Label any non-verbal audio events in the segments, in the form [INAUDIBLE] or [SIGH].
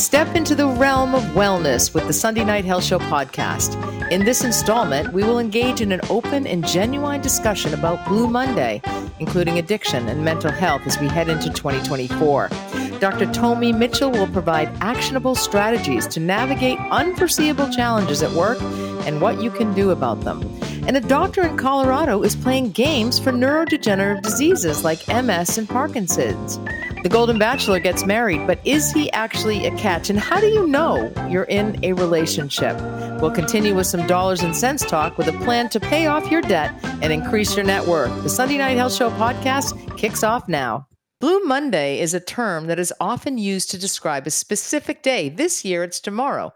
Step into the realm of wellness with the Sunday Night Health Show podcast. In this installment, we will engage in an open and genuine discussion about Blue Monday, including addiction and mental health as we head into 2024. Dr. Tomi Mitchell will provide actionable strategies to navigate unforeseeable challenges at work and what you can do about them. And a doctor in Colorado is playing games for neurodegenerative diseases like MS and Parkinson's. The Golden Bachelor gets married, but is he actually a catch? And how do you know you're in a relationship? We'll continue with some dollars and cents talk with a plan to pay off your debt and increase your net worth. The Sunday Night Health Show podcast kicks off now. Blue Monday is a term that is often used to describe a specific day. This year, it's tomorrow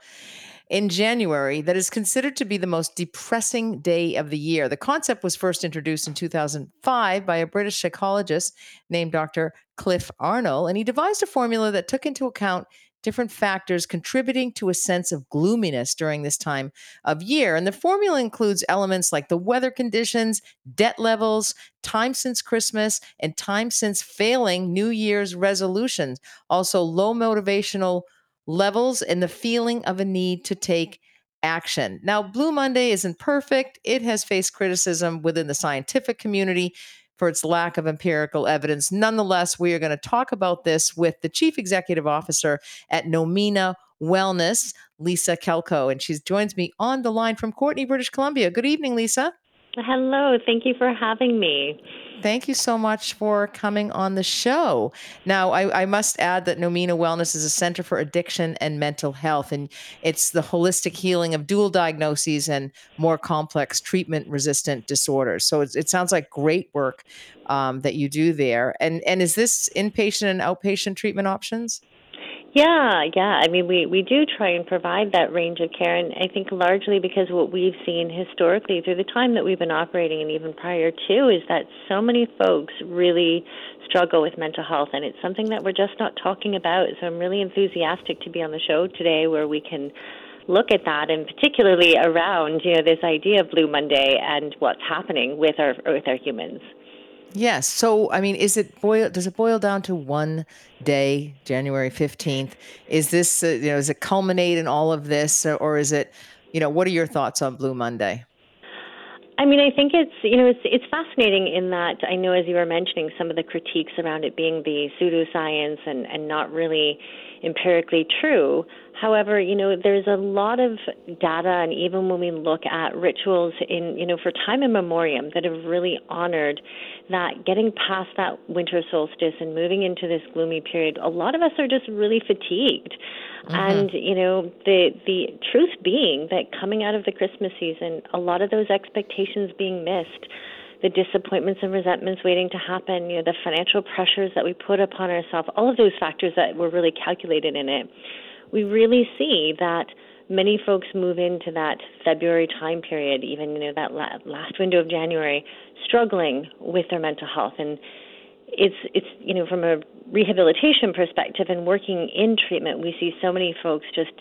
in January that is considered to be the most depressing day of the year. The concept was first introduced in 2005 by a British psychologist named Dr. Cliff Arnall, and he devised a formula that took into account different factors contributing to a sense of gloominess during this time of year. And the formula includes elements like the weather conditions, debt levels, time since Christmas, and time since failing New Year's resolutions. Also, low motivational levels and the feeling of a need to take action. Now, Blue Monday isn't perfect. It has faced criticism within the scientific community for its lack of empirical evidence. Nonetheless, we are going to talk about this with the chief executive officer at Nomina Wellness, Lisa Klco, and she joins me on the line from Courtney, British Columbia. Good evening, Lisa. Hello, thank you for having me. Thank you so much for coming on the show. Now, I, I, must add that Nomina Wellness is a center for addiction and mental health, and it's the holistic healing of dual diagnoses and more complex treatment resistant disorders. So it, it sounds like great work um, that you do there. And, and is this inpatient and outpatient treatment options? Yeah, yeah. I mean, we, we do try and provide that range of care, and I think largely because what we've seen historically through the time that we've been operating and even prior to is that so many folks really struggle with mental health, and it's something that we're just not talking about. So I'm really enthusiastic to be on the show today where we can look at that and particularly around you know this idea of blue monday and what's happening with our with our humans Yes. So, I mean, is it boil? Does it boil down to one day, January fifteenth? Is this, uh, you know, does it culminate in all of this, or, is it, you know, what are your thoughts on Blue Monday? I mean, I think it's you know it's it's fascinating in that I know as you were mentioning some of the critiques around it being the pseudoscience and and not really empirically true. However, you know, there's a lot of data, and even when we look at rituals in, you know, for time immemorial that have really honored that getting past that winter solstice and moving into this gloomy period, a lot of us are just really fatigued. Mm-hmm. And, you know, the, the truth being that coming out of the Christmas season, a lot of those expectations being missed the disappointments and resentments waiting to happen, you know, the financial pressures that we put upon ourselves, all of those factors that were really calculated in it, we really see that many folks move into that February time period, even you know that last window of January, struggling with their mental health, and it's it's you know from a rehabilitation perspective and working in treatment, we see so many folks just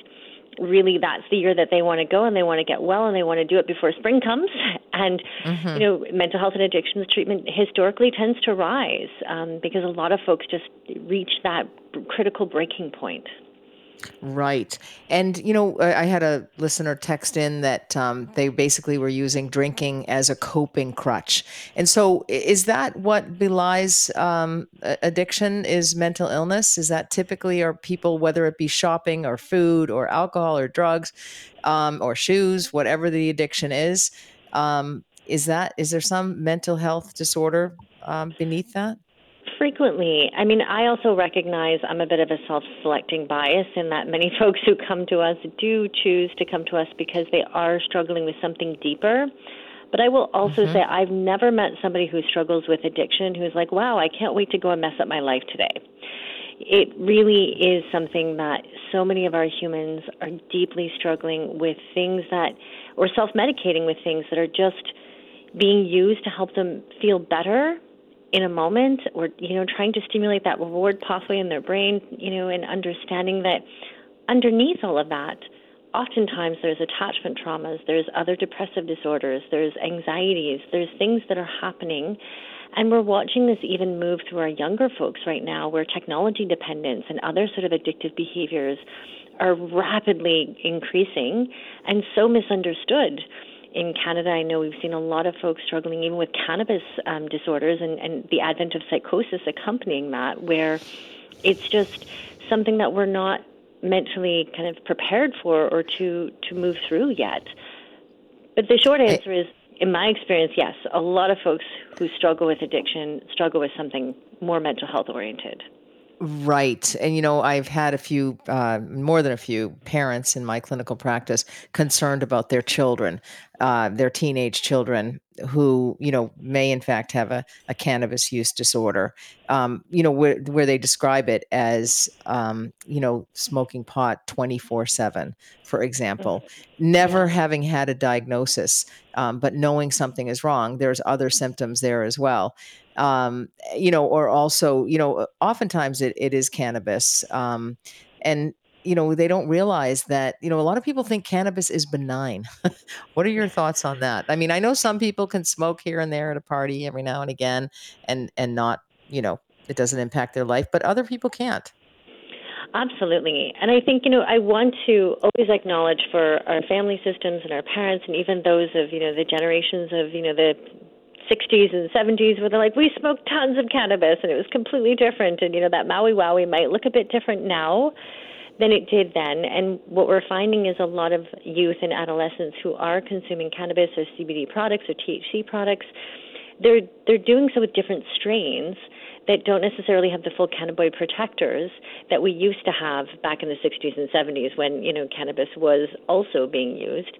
really that's the year that they want to go and they want to get well and they want to do it before spring comes. [LAUGHS] And mm-hmm. you know mental health and addictions treatment historically tends to rise um, because a lot of folks just reach that critical breaking point Right. And, you know, I had a listener text in that um, they basically were using drinking as a coping crutch. And so is that what belies um, addiction is mental illness? Is that typically are people, whether it be shopping or food or alcohol or drugs um, or shoes, whatever the addiction is, um, is that, is there some mental health disorder um, beneath that? Frequently. I mean, I also recognize I'm a bit of a self selecting bias in that many [LAUGHS] folks who come to us do choose to come to us because they are struggling with something deeper. But I will also mm-hmm. say I've never met somebody who struggles with addiction who's like, wow, I can't wait to go and mess up my life today. It really is something that so many of our humans are deeply struggling with things that, or self medicating with things that are just being used to help them feel better in a moment or you know trying to stimulate that reward pathway in their brain you know and understanding that underneath all of that oftentimes there's attachment traumas there's other depressive disorders there's anxieties there's things that are happening And we're watching this even move through our younger folks right now, where technology dependence and other sort of addictive behaviors are rapidly increasing and so misunderstood. In Canada, I know we've seen a lot of folks struggling even with cannabis um, disorders and, and the advent of psychosis accompanying that, where it's just something that we're not mentally kind of prepared for or to, to move through yet. But the short answer is in my experience, yes, a lot of folks who struggle with addiction struggle with something more mental health oriented. Right. And, you know, I've had a few, uh, more than a few parents in my clinical practice concerned about their children, uh, their teenage children who, you know, may in fact have a, a cannabis use disorder, um, you know, where, where they describe it as, um, you know, smoking pot 24 7, for example, mm-hmm. never having had a diagnosis, um, but knowing something is wrong. There's other symptoms there as well um, you know, or also, you know, oftentimes it, it is cannabis. Um, and, you know, they don't realize that, you know, a lot of people think cannabis is benign. [LAUGHS] what are your [LAUGHS] thoughts on that? I mean, I know some people can smoke here and there at a party every now and again and, and not, you know, it doesn't impact their life, but other people can't. Absolutely. And I think, you know, I want to always acknowledge for our family systems and our parents and even those of, you know, the generations of, you know, the 60s and 70s where they're like, we smoked tons of cannabis and it was completely different. And, you know, that Maui Wowie might look a bit different now than it did then. And what we're finding is a lot of youth and adolescents who are consuming cannabis or CBD products or THC products, they're, they're doing so with different strains that don't necessarily have the full cannabinoid protectors that we used to have back in the 60s and 70s when, you know, cannabis was also being used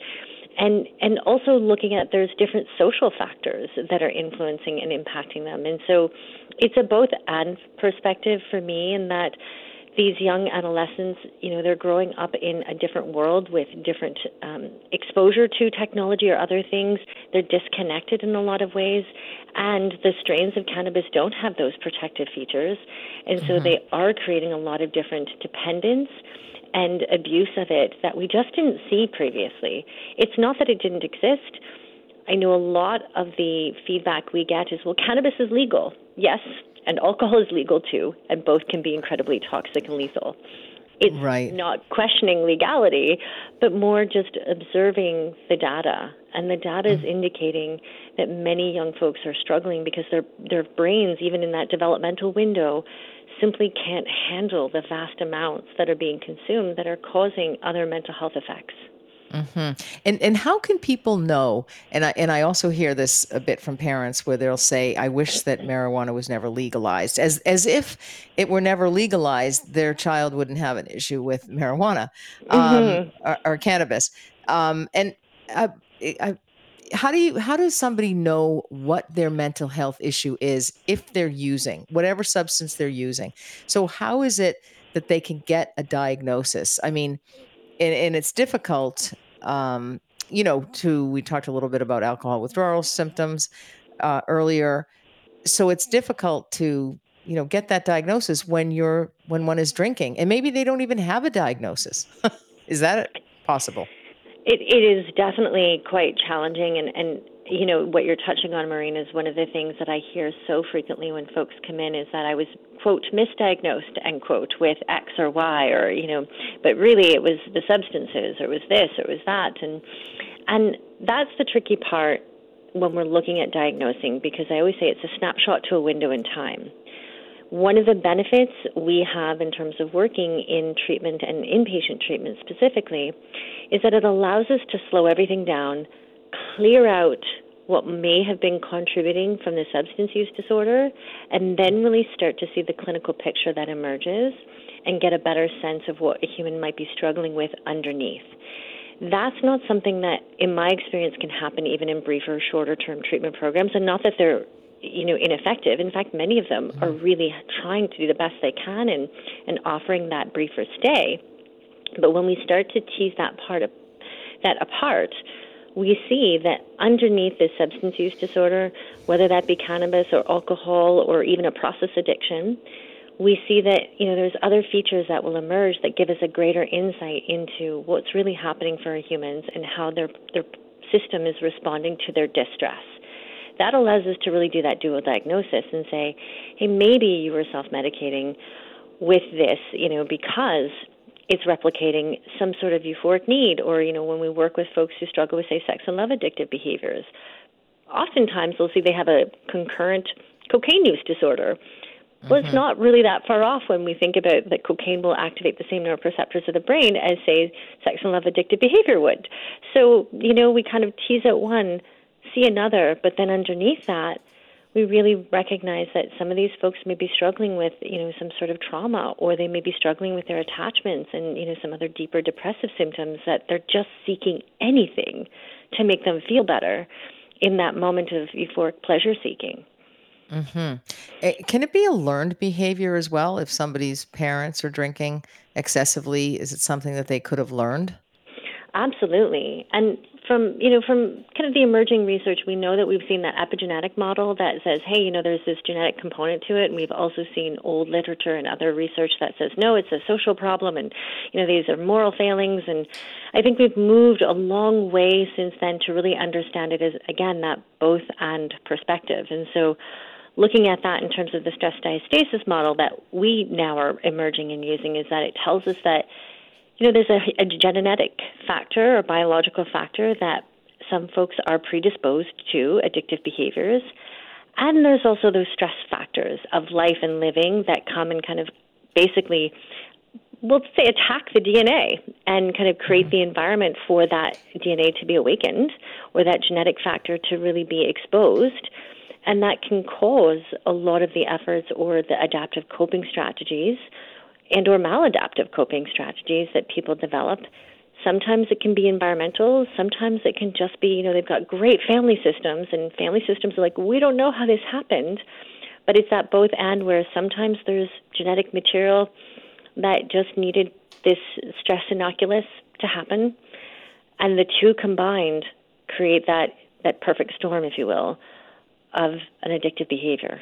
and and also looking at there's different social factors that are influencing and impacting them and so it's a both and perspective for me in that these young adolescents, you know, they're growing up in a different world with different um, exposure to technology or other things. They're disconnected in a lot of ways, and the strains of cannabis don't have those protective features, and so mm-hmm. they are creating a lot of different dependence and abuse of it that we just didn't see previously. It's not that it didn't exist. I know a lot of the feedback we get is, well, cannabis is legal. Yes, and alcohol is legal too, and both can be incredibly toxic and lethal. It's right. not questioning legality, but more just observing the data. And the data mm-hmm. is indicating that many young folks are struggling because their their brains, even in that developmental window, simply can't handle the vast amounts that are being consumed that are causing other mental health effects. Mm-hmm. And and how can people know? And I and I also hear this a bit from parents where they'll say, "I wish that marijuana was never legalized," as as if it were never legalized, their child wouldn't have an issue with marijuana um, mm-hmm. or, or, cannabis. Um, and I, I, how do you how does somebody know what their mental health issue is if they're using whatever substance they're using? So how is it that they can get a diagnosis? I mean and, and it's difficult um, you know to we talked a little bit about alcohol withdrawal symptoms uh, earlier. So it's difficult to you know get that diagnosis when you're when one is drinking and maybe they don't even have a diagnosis. [LAUGHS] Is that possible it, it is definitely quite challenging, and, and you know what you're touching on, Maureen, is one of the things that I hear so frequently when folks come in is that I was quote misdiagnosed end quote with X or Y, or you know, but really it was the substances, or it was this, or it was that, and and that's the tricky part when we're looking at diagnosing because I always say it's a snapshot to a window in time. One of the benefits we have in terms of working in treatment and inpatient treatment specifically is that it allows us to slow everything down, clear out what may have been contributing from the substance use disorder, and then really start to see the clinical picture that emerges and get a better sense of what a human might be struggling with underneath. That's not something that, in my experience, can happen even in briefer, shorter term treatment programs, and not that they're you know ineffective. In fact, many of them are really trying to do the best they can and and offering that briefer stay. But when we start to tease that part of, that apart, we see that underneath this substance use disorder, whether that be cannabis or alcohol or even a process addiction, we see that you know there's other features that will emerge that give us a greater insight into what's really happening for humans and how their their system is responding to their distress that allows us to really do that dual diagnosis and say, hey, maybe you were self medicating with this, you know, because it's replicating some sort of euphoric need, or, you know, when we work with folks who struggle with, say, sex and love addictive behaviors, oftentimes they'll see they have a concurrent cocaine use disorder. Well, it's mm-hmm. not really that far off when we think about that cocaine will activate the same neuroreceptors of the brain as, say, sex and love addictive behavior would. So, you know, we kind of tease out one, see another, but then underneath that, we really recognize that some of these folks may be struggling with, you know, some sort of trauma, or they may be struggling with their attachments and, you know, some other deeper depressive symptoms that they're just seeking anything to make them feel better in that moment of euphoric pleasure seeking. Mm-hmm. Eh, can it be a learned behavior as well? If somebody's parents are drinking excessively, is it something that they could have learned? Absolutely. And from you know from kind of the emerging research, we know that we've seen that epigenetic model that says, hey, you know, there's this genetic component to it, and we've also seen old literature and other research that says no, it's a social problem, and you know these are moral failings. And I think we've moved a long way since then to really understand it as again that both and perspective. And so looking at that in terms of the stress diathesis model that we now are emerging and using is that it tells us that you know there's a, a genetic factor or biological factor that some folks are predisposed to addictive behaviors. And there's also those stress factors of life and living that come and kind of basically we'll say attack the DNA and kind of create mm-hmm. the environment for that DNA to be awakened or that genetic factor to really be exposed. And that can cause a lot of the efforts or the adaptive coping strategies and or maladaptive coping strategies that people develop. Sometimes it can be environmental, sometimes it can just be, you know, they've got great family systems and family systems are like, we don't know how this happened. But it's that both and where sometimes there's genetic material that just needed this stress inoculus to happen. And the two combined create that, that perfect storm, if you will, of an addictive behavior.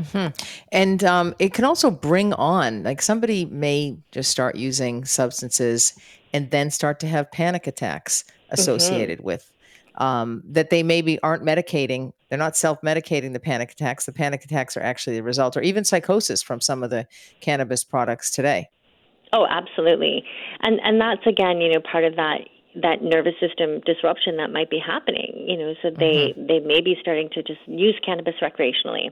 Mm-hmm. And um, it can also bring on, like somebody may just start using substances and then start to have panic attacks associated mm-hmm. with um, that they maybe aren't medicating. They're not self medicating the panic attacks. The panic attacks are actually the result, or even psychosis from some of the cannabis products today. Oh, absolutely. And and that's again, you know, part of that that nervous system disruption that might be happening you know so they mm-hmm. they may be starting to just use cannabis recreationally.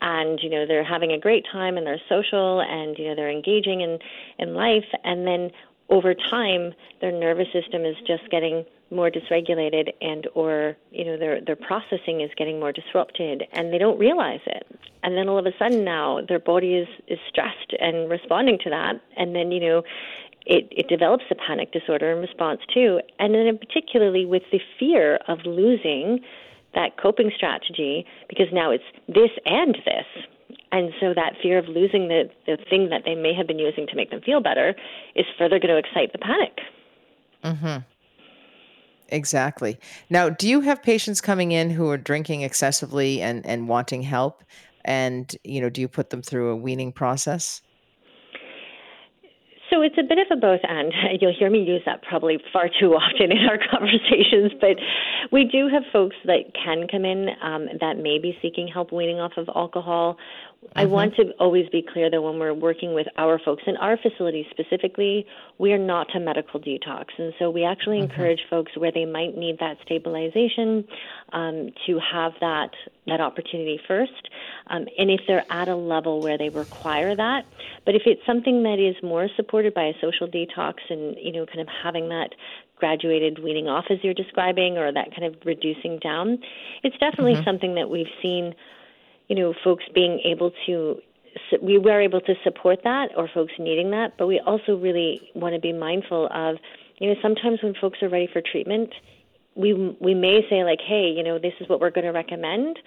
And you know they're having a great time and they're social and you know they're engaging in in life. And then over time their nervous system is just getting more dysregulated and or you know their their processing is getting more disrupted and they don't realize it. And then all of a sudden now their body is is stressed and responding to that. And then you know it, it develops a panic disorder in response to, and then particularly with the fear of losing that coping strategy because now it's this and this. And so that fear of losing the, the thing that they may have been using to make them feel better is further going to excite the panic. Mm-hmm. Exactly. Now, do you have patients coming in who are drinking excessively and, and wanting help? And, you know, do you put them through a weaning process? So it's a bit of a both and. [LAUGHS] You'll hear me use that probably far too often in our [LAUGHS] conversations, but we do have folks that can come in um, that may be seeking help weaning off of alcohol. I mm-hmm. want to always be clear that when we're working with our folks in our facility specifically, we are not a medical detox. And so we actually encourage folks where they might need that stabilization um, to have that, that opportunity first. Um, and if they're at a level where they require that, but if it's something that is more supported by a social detox and, you know, kind of having that graduated weaning off as you're describing or that kind of reducing down, it's definitely mm-hmm. something that we've seen you know, folks being able to we were able to support that or folks needing that, but we also really want to be mindful of, you know, sometimes when folks are ready for treatment, we we may say like, hey, you know, this is what we're going to recommend,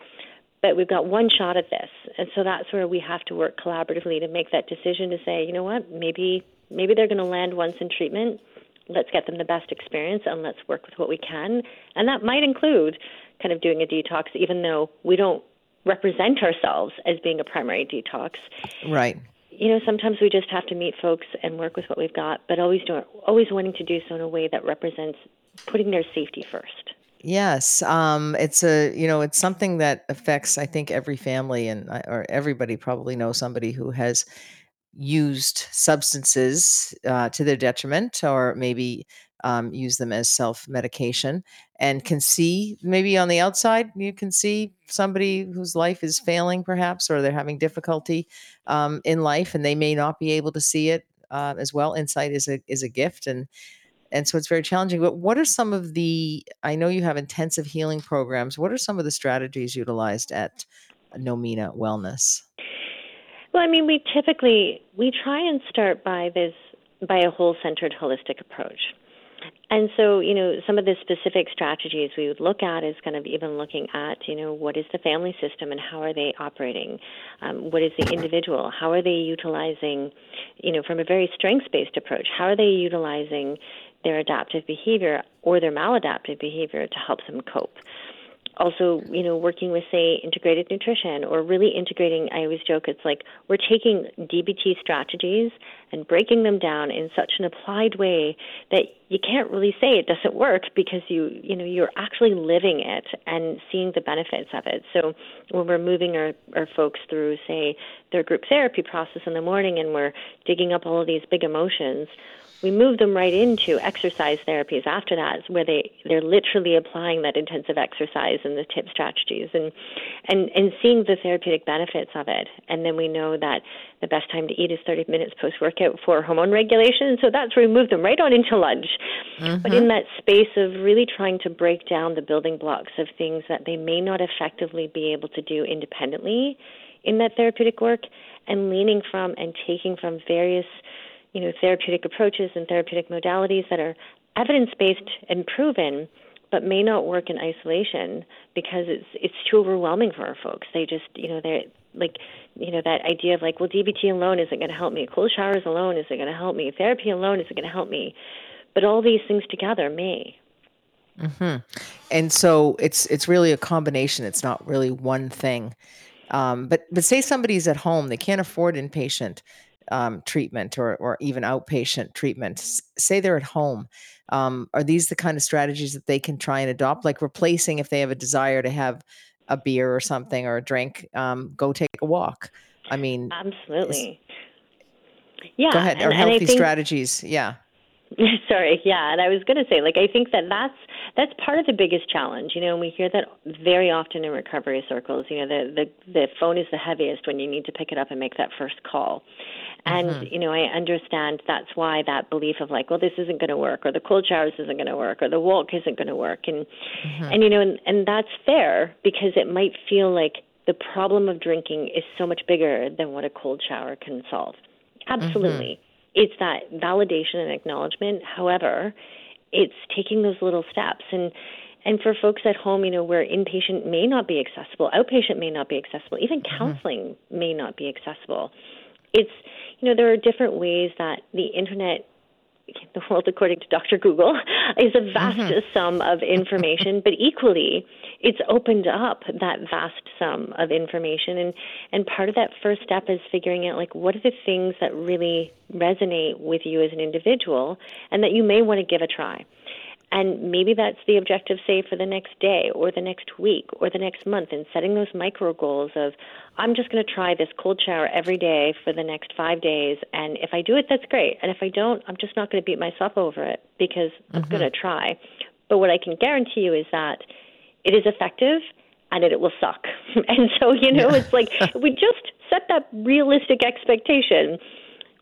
but we've got one shot at this, and so that's where we have to work collaboratively to make that decision to say, you know what, maybe maybe they're going to land once in treatment. Let's get them the best experience and let's work with what we can, and that might include kind of doing a detox, even though we don't represent ourselves as being a primary detox. Right. You know, sometimes we just have to meet folks and work with what we've got, but always doing, always wanting to do so in a way that represents putting their safety first. Yes, um, it's a you know it's something that affects I think every family and or everybody probably knows somebody who has used substances uh, to their detriment or maybe um, use them as self medication and can see maybe on the outside you can see somebody whose life is failing perhaps or they're having difficulty um, in life and they may not be able to see it uh, as well. Insight is a is a gift and and so it's very challenging but what are some of the i know you have intensive healing programs what are some of the strategies utilized at nomina wellness? Well i mean we typically we try and start by this by a whole centered holistic approach and so, you know, some of the specific strategies we would look at is kind of even looking at, you know, what is the family system and how are they operating? Um, what is the individual? How are they utilizing, you know, from a very strengths based approach, how are they utilizing their adaptive behavior or their maladaptive behavior to help them cope? Also, you know, working with, say, integrated nutrition or really integrating, I always joke, it's like we're taking DBT strategies and breaking them down in such an applied way that you can't really say it doesn't work because you, you know, you're actually living it and seeing the benefits of it. So when we're moving our, our folks through, say, their group therapy process in the morning and we're digging up all of these big emotions, we move them right into exercise therapies after that where they they're literally applying that intensive exercise and the tip strategies and and and seeing the therapeutic benefits of it. And then we know that the best time to eat is 30 minutes post workout for hormone regulation. So that's where we move them right on into lunch. Mm-hmm. but in that space of really trying to break down the building blocks of things that they may not effectively be able to do independently in that therapeutic work and leaning from and taking from various you know, therapeutic approaches and therapeutic modalities that are evidence based and proven, but may not work in isolation because it's it's too overwhelming for our folks. They just, you know, they're like, you know, that idea of like, well, DBT alone isn't going to help me. Cold showers alone isn't going to help me. Therapy alone isn't going to help me. But all these things together may. hmm And so it's it's really a combination. It's not really one thing. Um, but but say somebody's at home, they can't afford inpatient um, treatment or, or even outpatient treatment, say they're at home, um, are these the kind of strategies that they can try and adopt, like replacing if they have a desire to have a beer or something or a drink, um, go take a walk? I mean, absolutely. yeah. Go ahead. or healthy think, strategies. Yeah. [LAUGHS] Sorry, yeah, and I was going to say, like, I think that that's that's part of the biggest challenge. You know, and we hear that very often in recovery circles. You know, the the the phone is the heaviest when you need to pick it up and make that first call. And mm-hmm. you know, I understand that's why that belief of like, well, this isn't going to work, or the cold showers isn't going to work, or the walk isn't going to work, and mm-hmm. and you know, and, and that's fair because it might feel like the problem of drinking is so much bigger than what a cold shower can solve. Absolutely. Mm-hmm it's that validation and acknowledgement. However, it's taking those little steps and and for folks at home, you know, where inpatient may not be accessible, outpatient may not be accessible, even mm-hmm. counseling mm-hmm. may not be accessible. It's you know, there are different ways that the internet the world according to Dr. Google is a vast mm-hmm. sum of information, but equally, it's opened up that vast sum of information. And, and part of that first step is figuring out, like, what are the things that really resonate with you as an individual and that you may want to give a try. And maybe that's the objective, say, for the next day or the next week or the next month, and setting those micro goals of, I'm just going to try this cold shower every day for the next five days. And if I do it, that's great. And if I don't, I'm just not going to beat myself over it because mm-hmm. I'm going to try. But what I can guarantee you is that it is effective and it, it will suck. [LAUGHS] and so, you know, yeah. it's like we just set that realistic expectation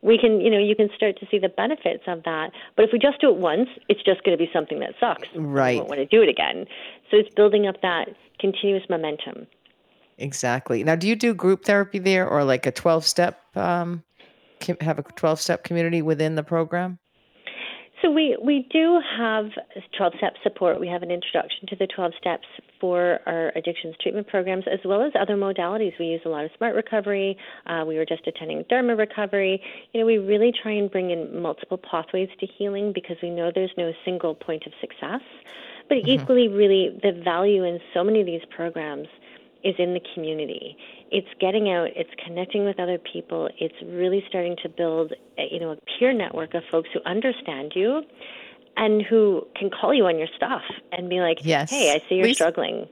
we can, you know, you can start to see the benefits of that. But if we just do it once, it's just going to be something that sucks. Right. We won't want to do it again. So it's building up that continuous momentum. Exactly. Now, do you do group therapy there, or like a twelve step? Um, have a twelve step community within the program? So we, we do have 12 step support. We have an introduction to the 12 steps for our addictions treatment programs, as well as other modalities. We use a lot of smart recovery. Uh, we were just attending Dharma recovery. You know, we really try and bring in multiple pathways to healing because we know there's no single point of success. But mm-hmm. equally, really, the value in so many of these programs is in the community. It's getting out, it's connecting with other people, it's really starting to build, you know, a peer network of folks who understand you and who can call you on your stuff and be like, yes. "Hey, I see you're Lisa, struggling."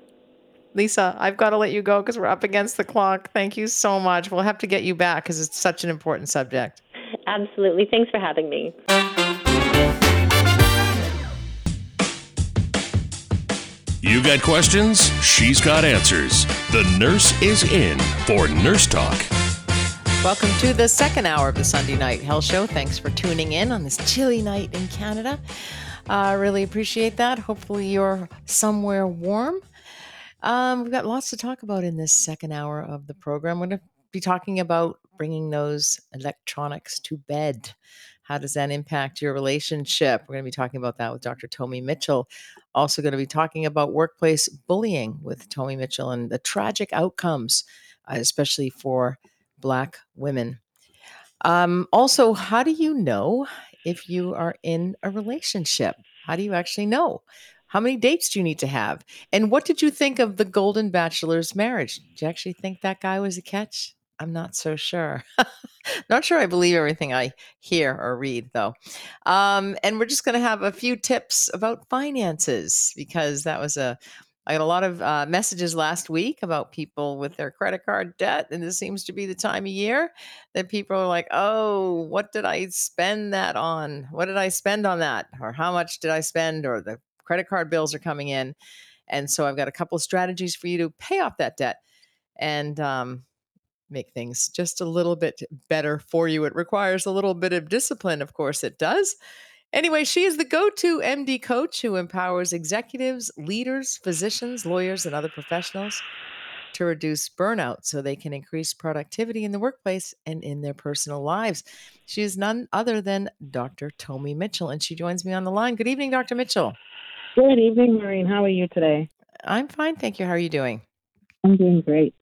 Lisa, I've got to let you go because we're up against the clock. Thank you so much. We'll have to get you back because it's such an important subject. Absolutely. Thanks for having me. You got questions? She's got answers. The nurse is in for Nurse Talk. Welcome to the second hour of the Sunday Night Health Show. Thanks for tuning in on this chilly night in Canada. I uh, really appreciate that. Hopefully, you're somewhere warm. Um, we've got lots to talk about in this second hour of the program. We're going to be talking about bringing those electronics to bed. How does that impact your relationship? We're going to be talking about that with Dr. Tomi Mitchell. Also, going to be talking about workplace bullying with Tomi Mitchell and the tragic outcomes, uh, especially for Black women. Um, also, how do you know if you are in a relationship? How do you actually know? How many dates do you need to have? And what did you think of the Golden Bachelor's marriage? Did you actually think that guy was a catch? I'm not so sure. [LAUGHS] not sure I believe everything I hear or read, though. Um, and we're just going to have a few tips about finances because that was a I got a lot of uh, messages last week about people with their credit card debt, and this seems to be the time of year that people are like, "Oh, what did I spend that on? What did I spend on that? Or how much did I spend? Or the credit card bills are coming in." And so I've got a couple of strategies for you to pay off that debt. And um, make things just a little bit better for you. It requires a little bit of discipline, of course, it does. Anyway, she is the go to MD coach who empowers executives, leaders, physicians, lawyers, and other professionals to reduce burnout so they can increase productivity in the workplace and in their personal lives. She is none other than Dr. Tomi Mitchell, and she joins me on the line. Good evening, Dr. Mitchell. Good evening, Maureen. How are you today? I'm fine, thank you. How are you doing? I'm doing great.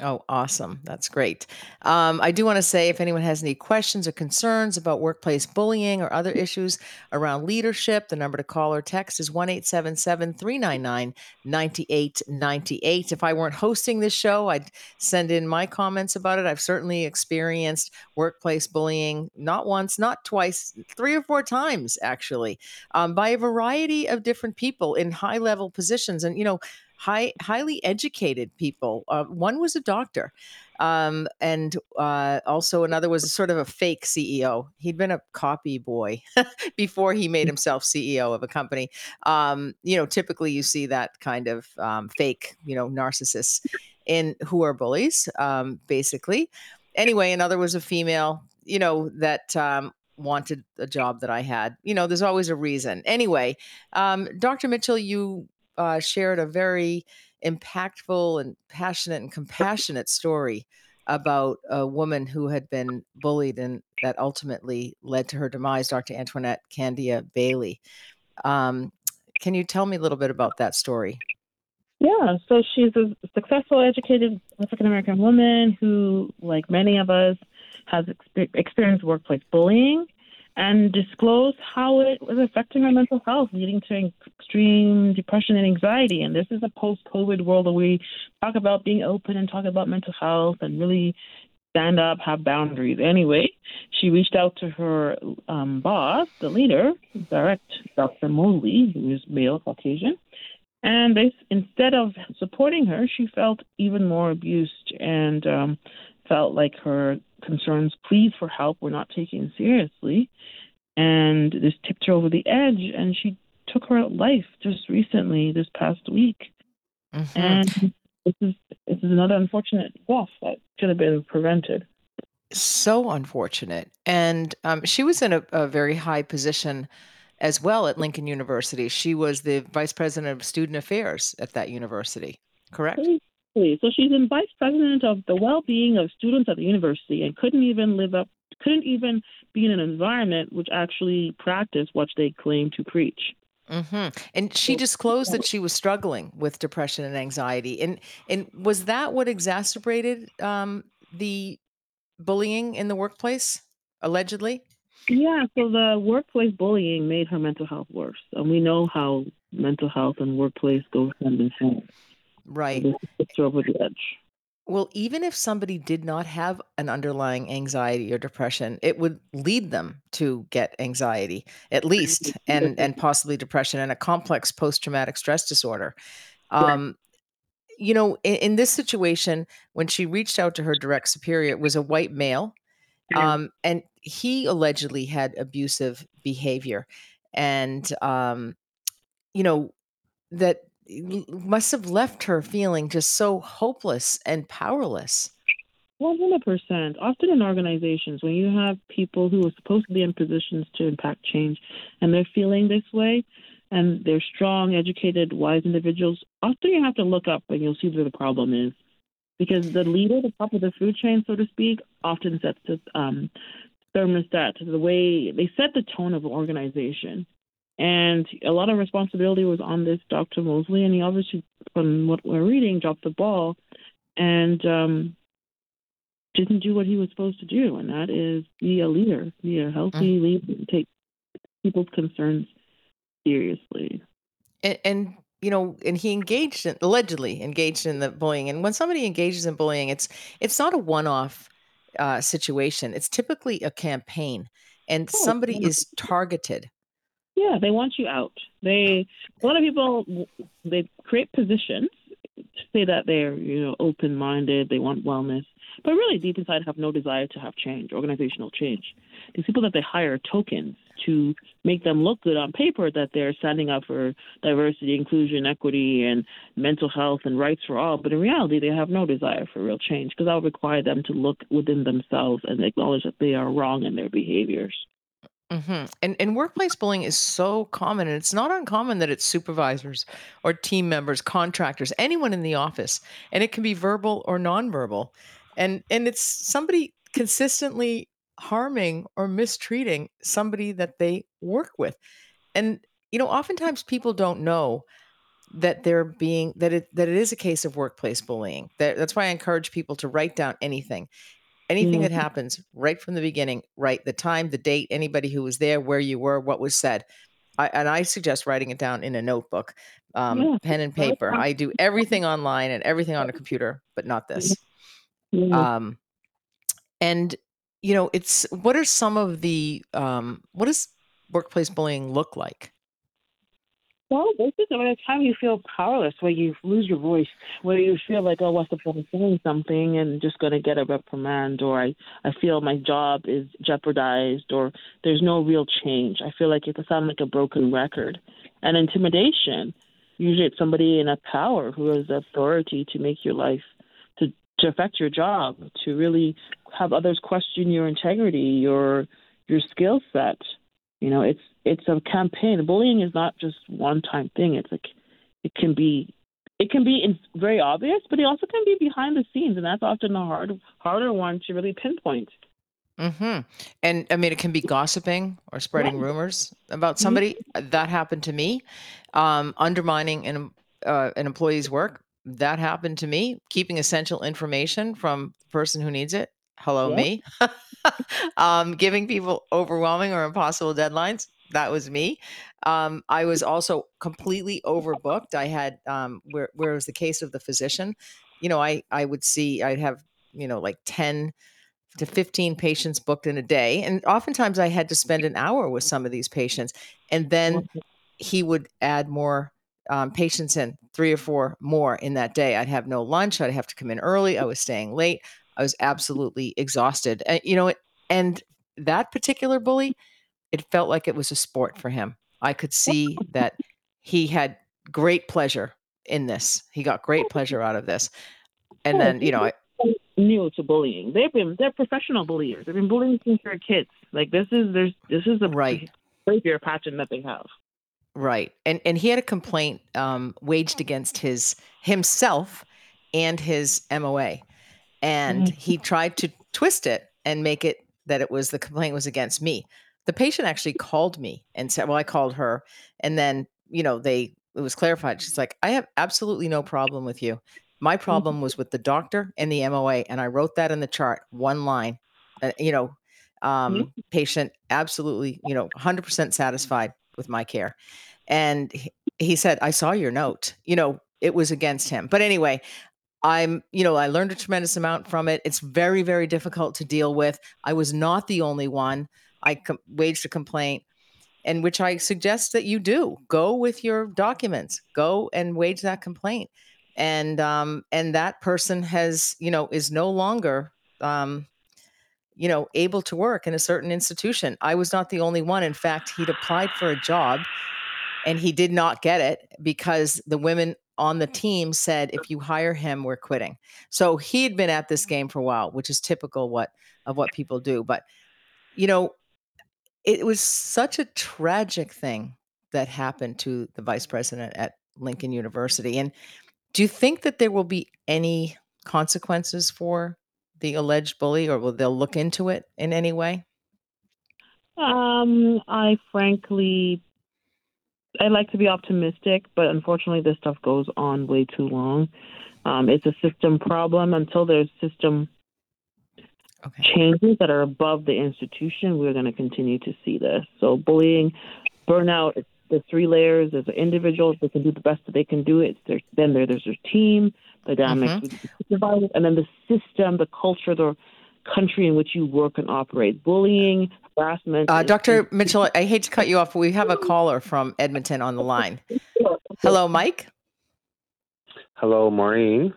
Oh, awesome. That's great. Um, I do want to say if anyone has any questions or concerns about workplace bullying or other issues around leadership, the number to call or text is 1 399 9898. If I weren't hosting this show, I'd send in my comments about it. I've certainly experienced workplace bullying not once, not twice, three or four times, actually, um, by a variety of different people in high level positions. And, you know, high, highly educated people. Uh, one was a doctor, um, and uh, also another was sort of a fake CEO. He'd been a copy boy [LAUGHS] before he made mm. himself CEO of a company. Um, you know, typically you see that kind of um, fake, you know, narcissists in who are bullies, um, basically. Anyway, another was a female. You know that um, wanted a job that I had. You know, there's always a reason. Anyway, um, Dr. Mitchell, you uh, shared a very impactful and passionate and compassionate story about a woman who had been bullied and that ultimately led to her demise, Dr. Antoinette Candia Bailey. Um, can you tell me a little bit about that story? Yeah, so she's a successful, educated African American woman who, like many of us, has experienced workplace bullying and disclose how it was affecting her mental health, leading to extreme depression and anxiety. And this is a post COVID world where we talk about being open and talk about mental health and really stand up, have boundaries. Anyway, she reached out to her um, boss, the leader, direct Dr. Moseley, who is male Caucasian. And they, instead of supporting her, she felt even more abused and um, felt like her concerns, pleas for help were not taken seriously. And this tipped her over the edge, and she took her life just recently, this past week. Mm-hmm. And this is this is another unfortunate death that could have been prevented. So unfortunate. And um, she was in a, a very high position as well at Lincoln University. She was the vice president of student affairs at that university, correct? So she's in vice president of the well-being of students at the university and couldn't even live up, couldn't even be in an environment which actually practiced what they claim to preach. Mm-hmm. And she disclosed that she was struggling with depression and anxiety. And and was that what exacerbated um, the bullying in the workplace, allegedly? Yeah. So the workplace bullying made her mental health worse, and we know how mental health and workplace go hand in hand. Right. It's over the edge. Well, even if somebody did not have an underlying anxiety or depression, it would lead them to get anxiety, at least, and and possibly depression and a complex post-traumatic stress disorder. Um, you know, in, in this situation, when she reached out to her direct superior, it was a white male, um, and he allegedly had abusive behavior, and um, you know that must have left her feeling just so hopeless and powerless. One hundred percent. Often in organizations, when you have people who are supposed to be in positions to impact change, and they're feeling this way, and they're strong, educated, wise individuals, often you have to look up and you'll see where the problem is, because the leader, the top of the food chain, so to speak, often sets the um, thermostat, the way they set the tone of an organization. And a lot of responsibility was on this Dr. Moseley, and he obviously, from what we're reading, dropped the ball and um, didn't do what he was supposed to do, and that is be a leader, be a healthy mm. leader, take people's concerns seriously. And, and you know, and he engaged in, allegedly engaged in the bullying. And when somebody engages in bullying, it's it's not a one-off uh, situation. It's typically a campaign, and oh, somebody yeah. is targeted yeah, they want you out. They a lot of people they create positions to say that they're you know open minded, they want wellness, but really deep inside have no desire to have change, organizational change. These people that they hire tokens to make them look good on paper that they're standing up for diversity, inclusion, equity, and mental health and rights for all, but in reality they have no desire for real change because that would require them to look within themselves and acknowledge that they are wrong in their behaviors. Hmm And and workplace bullying is so common, and it's not uncommon that it's supervisors or team members, contractors, anyone in the office, and it can be verbal or nonverbal, and and it's somebody consistently harming or mistreating somebody that they work with, and you know, oftentimes people don't know that they're being that it that it is a case of workplace bullying. That, that's why I encourage people to write down anything anything that happens right from the beginning, right? the time, the date, anybody who was there, where you were, what was said. I, and I suggest writing it down in a notebook, um, yeah. pen and paper. I do everything online and everything on a computer, but not this. Um, and you know, it's what are some of the um, what does workplace bullying look like? Well, basically, by the time you feel powerless, where you lose your voice, where you feel like, oh, what's the point of saying something and just going to get a reprimand, or I, I feel my job is jeopardized, or there's no real change. I feel like it sounds like a broken record. And intimidation, usually it's somebody in a power who has authority to make your life, to, to affect your job, to really have others question your integrity, your your skill set. You know, it's it's a campaign. Bullying is not just one time thing. It's like it can be it can be in, very obvious, but it also can be behind the scenes, and that's often a hard harder one to really pinpoint. Hmm. And I mean, it can be gossiping or spreading yeah. rumors about somebody. Mm-hmm. That happened to me. Um, undermining an uh, an employee's work. That happened to me. Keeping essential information from the person who needs it. Hello, me. [LAUGHS] um, giving people overwhelming or impossible deadlines that was me. Um, I was also completely overbooked. I had um, where where was the case of the physician. You know, I I would see I'd have you know like ten to 15 patients booked in a day and oftentimes i had to spend an hour with some of these patients and then he would add more um, patients in three or four more in that day i'd have no lunch i'd have to come in early i was staying late i was absolutely exhausted and, you know and that particular bully it felt like it was a sport for him. I could see that he had great pleasure in this. He got great pleasure out of this. And then, you know, I, new to bullying. They've been they're professional bulliers. They've been bullying since they're kids. Like this is there's this is the right behavior pattern that they have. Right. And and he had a complaint um, waged against his himself and his MOA. And mm-hmm. he tried to twist it and make it that it was the complaint was against me the patient actually called me and said, well, I called her. And then, you know, they, it was clarified. She's like, I have absolutely no problem with you. My mm-hmm. problem was with the doctor and the MOA. And I wrote that in the chart, one line, uh, you know, um, mm-hmm. patient absolutely, you know, 100% satisfied with my care. And he, he said, I saw your note, you know, it was against him. But anyway, I'm, you know, I learned a tremendous amount from it. It's very, very difficult to deal with. I was not the only one. I com- waged a complaint, and which I suggest that you do. Go with your documents. Go and wage that complaint, and um, and that person has, you know, is no longer, um, you know, able to work in a certain institution. I was not the only one. In fact, he'd applied for a job, and he did not get it because the women on the team said, if you hire him, we're quitting. So he'd been at this game for a while, which is typical what of what people do. But you know, it was such a tragic thing that happened to the vice president at Lincoln University. And do you think that there will be any consequences for the alleged bully, or will they look into it in any way? Um, I frankly I like to be optimistic, but unfortunately, this stuff goes on way too long. Um, it's a system problem. Until there's system okay. changes that are above the institution, we're going to continue to see this. So, bullying, burnout, it's the three layers. There's individuals that can do the best that they can do. It's their, then there, there's their team, the dynamics mm-hmm. with the supervisors, and then the system, the culture, the country in which you work and operate. Bullying, harassment. Uh, Dr. Mitchell, I hate to cut you off, but we have a caller from Edmonton on the line. Hello, Mike. Hello, Maureen.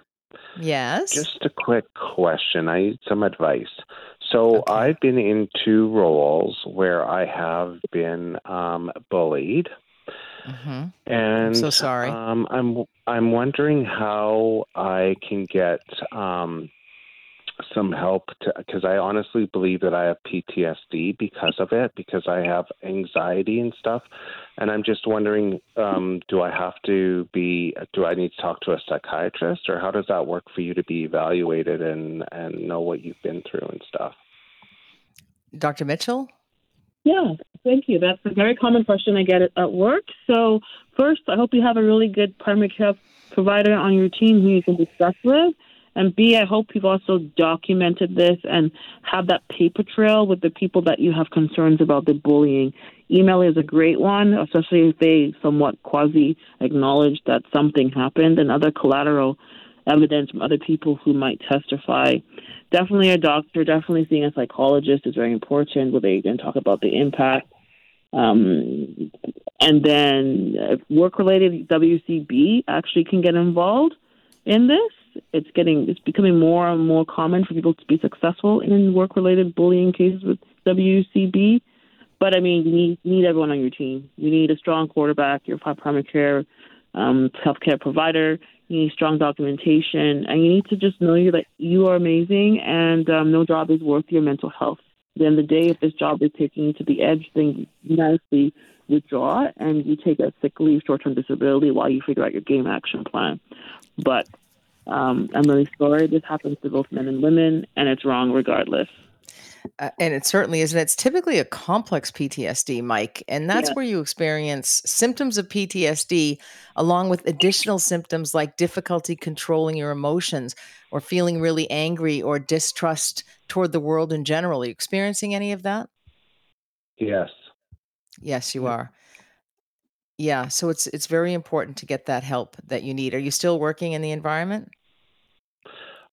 Yes. Just a quick question. I need some advice. So okay. I've been in two roles where I have been um, bullied. Mm-hmm. And I'm so sorry. Um, I'm I'm wondering how I can get um, some help because I honestly believe that I have PTSD because of it, because I have anxiety and stuff. And I'm just wondering, um, do I have to be, do I need to talk to a psychiatrist or how does that work for you to be evaluated and, and know what you've been through and stuff? Dr. Mitchell? Yeah, thank you. That's a very common question I get at work. So, first, I hope you have a really good primary care provider on your team who you can discuss with. And B, I hope you've also documented this and have that paper trail with the people that you have concerns about the bullying. Email is a great one, especially if they somewhat quasi acknowledge that something happened and other collateral evidence from other people who might testify. Definitely a doctor, definitely seeing a psychologist is very important where they can talk about the impact. Um, and then work related WCB actually can get involved in this it's getting it's becoming more and more common for people to be successful in work related bullying cases with WCB. But I mean, you need need everyone on your team. You need a strong quarterback, your primary care um, healthcare provider. You need strong documentation, and you need to just know that you are amazing, and um, no job is worth your mental health. At the the day, if this job is taking you to the edge, then you nicely withdraw and you take a sick leave, short term disability while you figure out your game action plan. But um, I'm really sorry. This happens to both men and women, and it's wrong regardless. Uh, and it certainly is. And it's typically a complex PTSD, Mike. And that's yeah. where you experience symptoms of PTSD along with additional symptoms like difficulty controlling your emotions or feeling really angry or distrust toward the world in general. Are you experiencing any of that? Yes. Yes, you are. Yeah. So it's it's very important to get that help that you need. Are you still working in the environment?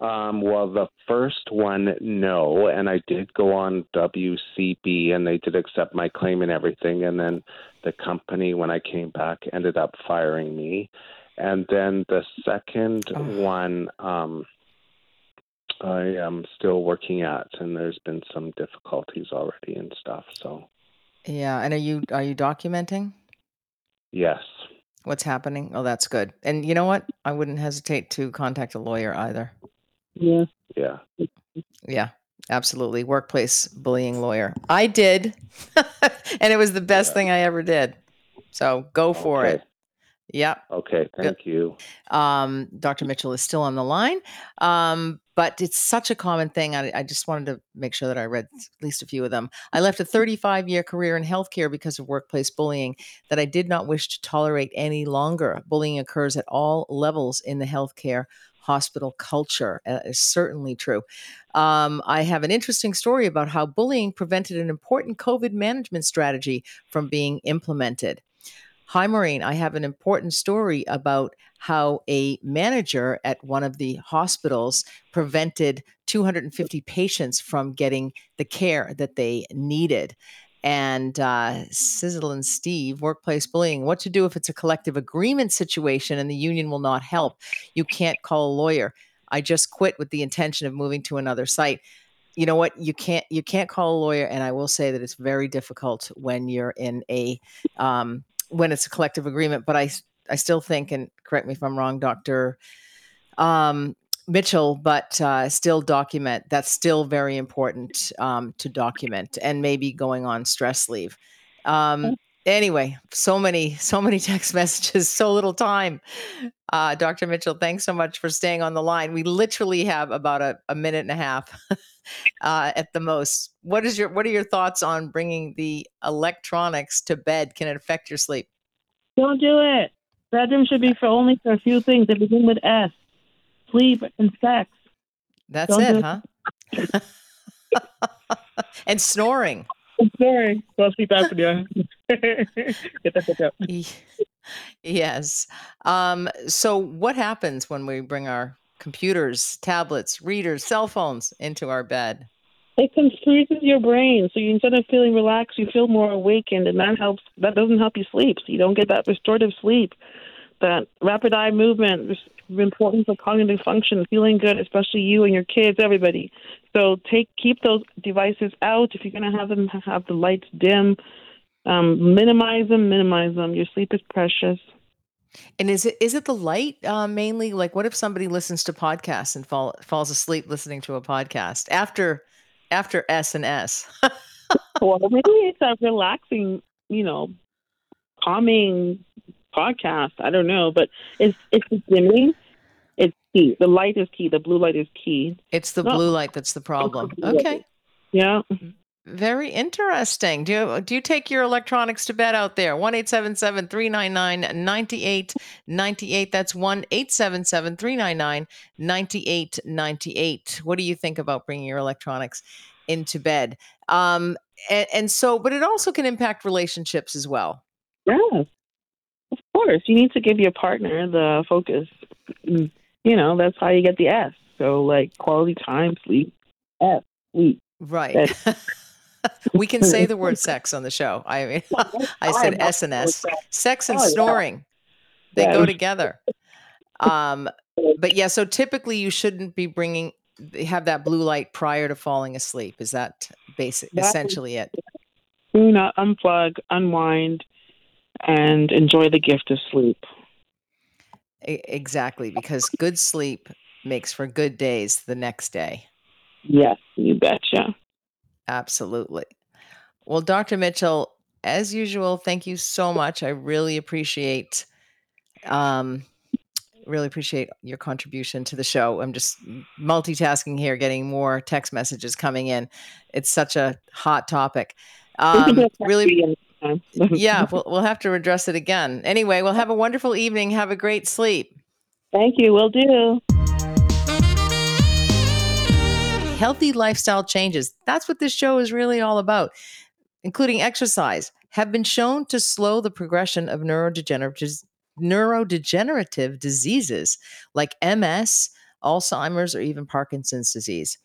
Um, well, the first one, no. And I did go on WCB and they did accept my claim and everything. And then the company, when I came back, ended up firing me. And then the second oh. one, um, I am still working at, and there's been some difficulties already and stuff. So, yeah. And are you are you documenting? Yes. What's happening? Oh, that's good. And you know what? I wouldn't hesitate to contact a lawyer either. Yeah. Yeah. Yeah. Absolutely. Workplace bullying lawyer. I did. [LAUGHS] and it was the best yeah. thing I ever did. So go for okay. it. Yep. Okay. Thank Good. you. Um, Dr. Mitchell is still on the line. Um, but it's such a common thing. I, I, just wanted to make sure that I read at least a few of them. I left a 35 year career in healthcare because of workplace bullying that I did not wish to tolerate any longer. Bullying occurs at all levels in the healthcare hospital culture. Uh, is certainly true. Um, I have an interesting story about how bullying prevented an important COVID management strategy from being implemented. Hi, Maureen. I have an important story about how a manager at one of the hospitals prevented 250 patients from getting the care that they needed. And uh, Sizzle and Steve, workplace bullying, what to do if it's a collective agreement situation and the union will not help. You can't call a lawyer. I just quit with the intention of moving to another site you know what you can't you can't call a lawyer and i will say that it's very difficult when you're in a um, when it's a collective agreement but i i still think and correct me if i'm wrong dr um, mitchell but uh, still document that's still very important um, to document and maybe going on stress leave. Um, anyway so many so many text [LAUGHS] messages so little time. Uh, dr mitchell thanks so much for staying on the line. We literally have about a, a minute and a half [LAUGHS] uh, at the most. What is your what are your thoughts on bringing the electronics to bed? Can it affect your sleep? Don't do it. Bedroom should be for only for a few things that begin with S. Sleep and sex. that's Don't it huh [LAUGHS] and snoring sorry. Well, sleep apnea. [LAUGHS] Get that out. Ye- yes um, so what happens when we bring our computers tablets readers cell phones into our bed It confuses your brain, so you instead of feeling relaxed, you feel more awakened, and that helps. That doesn't help you sleep. So you don't get that restorative sleep. That rapid eye movement is important for cognitive function, feeling good, especially you and your kids, everybody. So take keep those devices out. If you're going to have them, have the lights dim. Um, minimize them. Minimize them. Your sleep is precious. And is it is it the light uh, mainly? Like, what if somebody listens to podcasts and fall, falls asleep listening to a podcast after after S and S? [LAUGHS] well, maybe it's a relaxing, you know, calming podcast. I don't know, but it's it's dimming. It's key. The light is key. The blue light is key. It's the No. blue light that's the problem. light. Okay, Yeah. very interesting. Do you do you take your electronics to bed out there? One eight seven seven three nine nine ninety eight ninety eight. That's one eight seven seven three nine nine ninety eight ninety eight. What do you think about bringing your electronics into bed? Um, and, and so, but it also can impact relationships as well. Yes. Of course, you need to give your partner the focus. You know, that's how you get the S. So, like quality time, sleep, S, sleep. Right. [LAUGHS] we can say the word [LAUGHS] sex on the show. I mean, [LAUGHS] I said S and S. Sex and Oh, snoring, they go together. Um, but yeah, so typically you shouldn't be bringing have that blue light prior to falling asleep. Is that basic That is- essentially it? Do not unplug, unwind, and enjoy the gift of sleep. Exactly, because good sleep makes for good days the next day. Yes, you betcha. Absolutely. Well, Dr. Mitchell, as usual, thank you so much. I really appreciate um really appreciate your contribution to the show. I'm just multitasking here, getting more text messages coming in. It's such a hot topic. [LAUGHS] Um, really, anytime. yeah, [LAUGHS] we'll, we'll have to address it again. Anyway, we'll have a wonderful evening. Have a great sleep. Thank you. We'll do. healthy lifestyle changes. That's what this show is really all about, including exercise, have been shown to slow the progression of neurodegenerative, neurodegenerative diseases like MS, Alzheimer's, or even Parkinson's disease.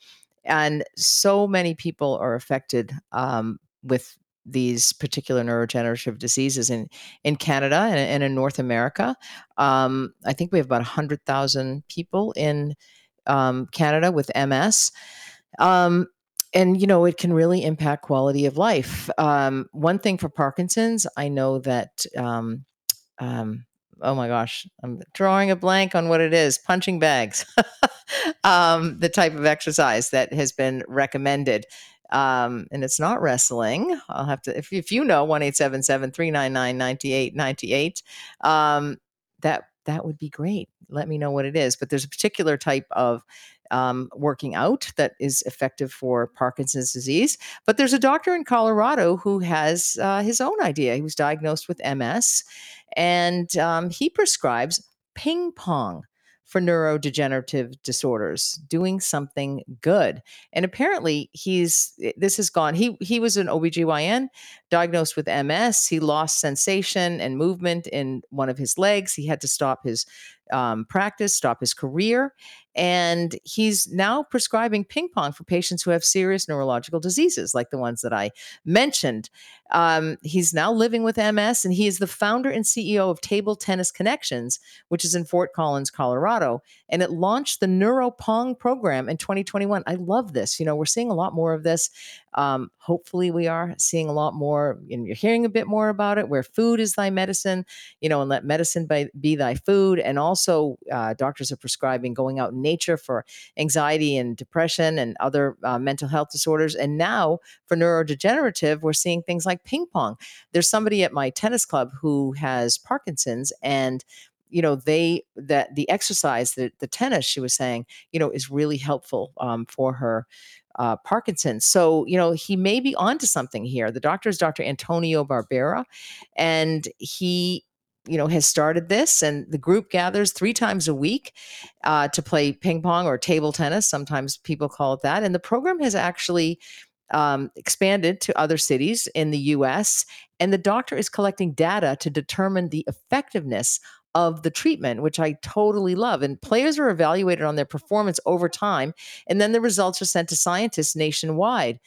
And so many people are affected um, with these particular neurodegenerative diseases in, in Canada and, and in North America. Um, I think we have about 100,000 people in um, Canada with MS. Um, and you know it can really impact quality of life. Um, one thing for Parkinson's, I know that. Um, um, oh my gosh, I'm drawing a blank on what it is. Punching bags, [LAUGHS] um, the type of exercise that has been recommended. Um, and it's not wrestling. I'll have to, if, if you know, 1 399 9898, um, that, that would be great. Let me know what it is. But there's a particular type of um, working out that is effective for Parkinson's disease. But there's a doctor in Colorado who has uh, his own idea. He was diagnosed with MS and um, he prescribes ping pong for neurodegenerative disorders, doing something good. And apparently he's this has gone he he was an OBGYN diagnosed with MS. He lost sensation and movement in one of his legs. He had to stop his um, practice, stop his career. And he's now prescribing ping pong for patients who have serious neurological diseases, like the ones that I mentioned. Um, he's now living with MS, and he is the founder and CEO of Table Tennis Connections, which is in Fort Collins, Colorado. And it launched the NeuroPong program in 2021. I love this. You know, we're seeing a lot more of this. Um, hopefully, we are seeing a lot more, and you're hearing a bit more about it, where food is thy medicine, you know, and let medicine be, be thy food. And also, uh, doctors are prescribing going out in nature for anxiety and depression and other uh, mental health disorders. And now for neurodegenerative, we're seeing things like ping pong. There's somebody at my tennis club who has Parkinson's and you know they that the exercise the, the tennis she was saying you know is really helpful um, for her uh, Parkinson's. So, you know, he may be onto something here. The doctor is Dr. Antonio Barbera, and he you know has started this and the group gathers three times a week uh, to play ping pong or table tennis sometimes people call it that and the program has actually um, expanded to other cities in the us and the doctor is collecting data to determine the effectiveness of the treatment, which I totally love. And players are evaluated on their performance over time, and then the results are sent to scientists nationwide.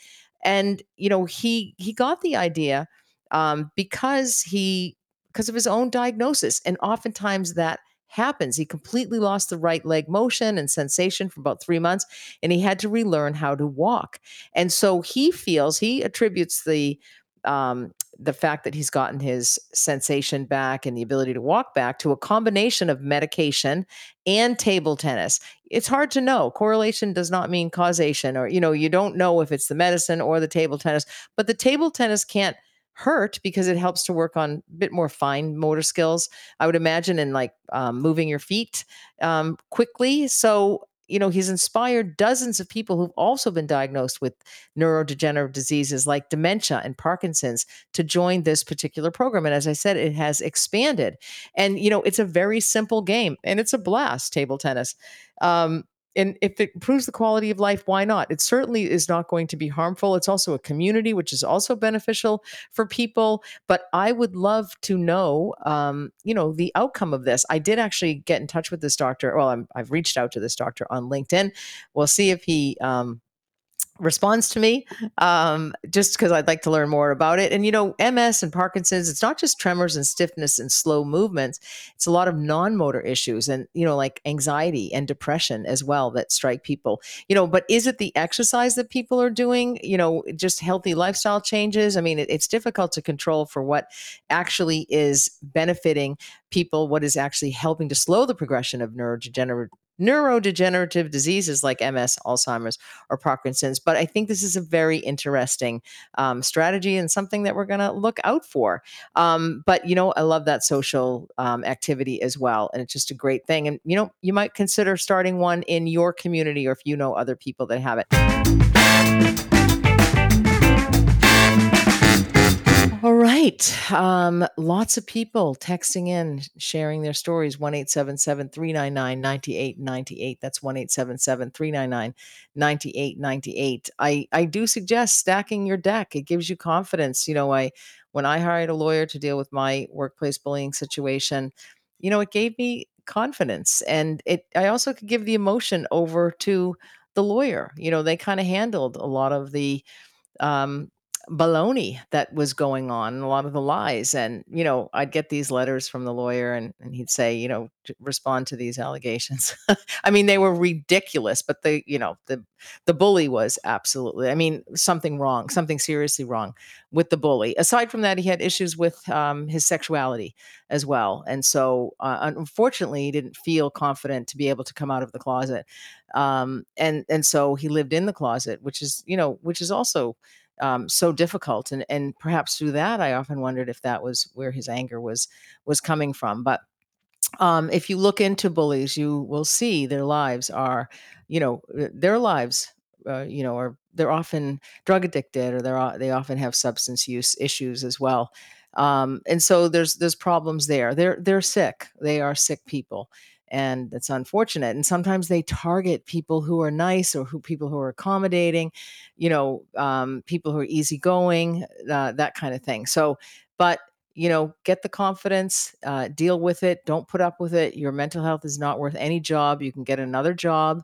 And you know, he he got the idea um, because he because of his own diagnosis, and oftentimes that happens. He completely lost the right leg motion and sensation for about three months, and he had to relearn how to walk. And so he feels he attributes the um, the fact that he's gotten his sensation back and the ability to walk back to a combination of medication and table tennis. It's hard to know. Correlation does not mean causation, or, you know, you don't know if it's the medicine or the table tennis, but the table tennis can't hurt because it helps to work on a bit more fine motor skills i would imagine and like um, moving your feet um, quickly so you know, he's inspired dozens of people who've also been diagnosed with neurodegenerative diseases like dementia and Parkinson's to join this particular program. And as I said, it has expanded. And, you know, it's a very simple game and it's a blast, table tennis. Um, and if it improves the quality of life why not? It certainly is not going to be harmful. It's also a community which is also beneficial for people but i would love to know um, you know the outcome of this. I did actually get in touch with this doctor well i have reached out to this doctor on linkedin. We'll see if he um, responds to me um, just because I'd like to learn more about it. And, you know, MS and Parkinson's, it's not just tremors and stiffness and slow movements, it's a lot of non motor issues and, you know, like anxiety and depression as well that strike people. You know, but is it the exercise that people are doing? You know, just healthy lifestyle changes? I mean, it, it's difficult to control for what actually is benefiting people, what is actually helping to slow the progression of neurodegenerative neurodegenerative diseases like MS, Alzheimer's, or Parkinson's. But I think this is a very interesting um, strategy and something that we're going to look out for. Um, but, you know, I love that social um, activity as well. And it's just a great thing. And, you know, you might consider starting one in your community or if you know other people that have it. Right. Um, lots of people texting in, sharing their stories. 1 399 9898. That's 1 399 9898. I, I do suggest stacking your deck. It gives you confidence. You know, I when I hired a lawyer to deal with my workplace bullying situation, you know, it gave me confidence. And it I also could give the emotion over to the lawyer. You know, they kind of handled a lot of the um, baloney that was going on a lot of the lies and you know i'd get these letters from the lawyer and, and he'd say you know respond to these allegations. [LAUGHS] I mean they were ridiculous but the you know the the bully was absolutely i mean something wrong something seriously wrong with the bully. Aside from that he had issues with um, his sexuality as well and so uh, unfortunately he didn't feel confident to be able to come out of the closet um, and and so he lived in the closet which is you know which is also um, so difficult and and perhaps through that i often wondered if that was where his anger was was coming from but um, if you look into bullies you will see their lives are you know uh, their lives uh, you know are they're often drug addicted or they're they often have substance use issues as well um, and so there's there's problems there. They're they're sick. They are sick people and it's unfortunate and sometimes they target people who are nice or who people who are accommodating you know um, people who are easygoing uh, that kind of thing. So but you know get the confidence uh, deal with it don't put up with it your mental health is not worth any job you can get another job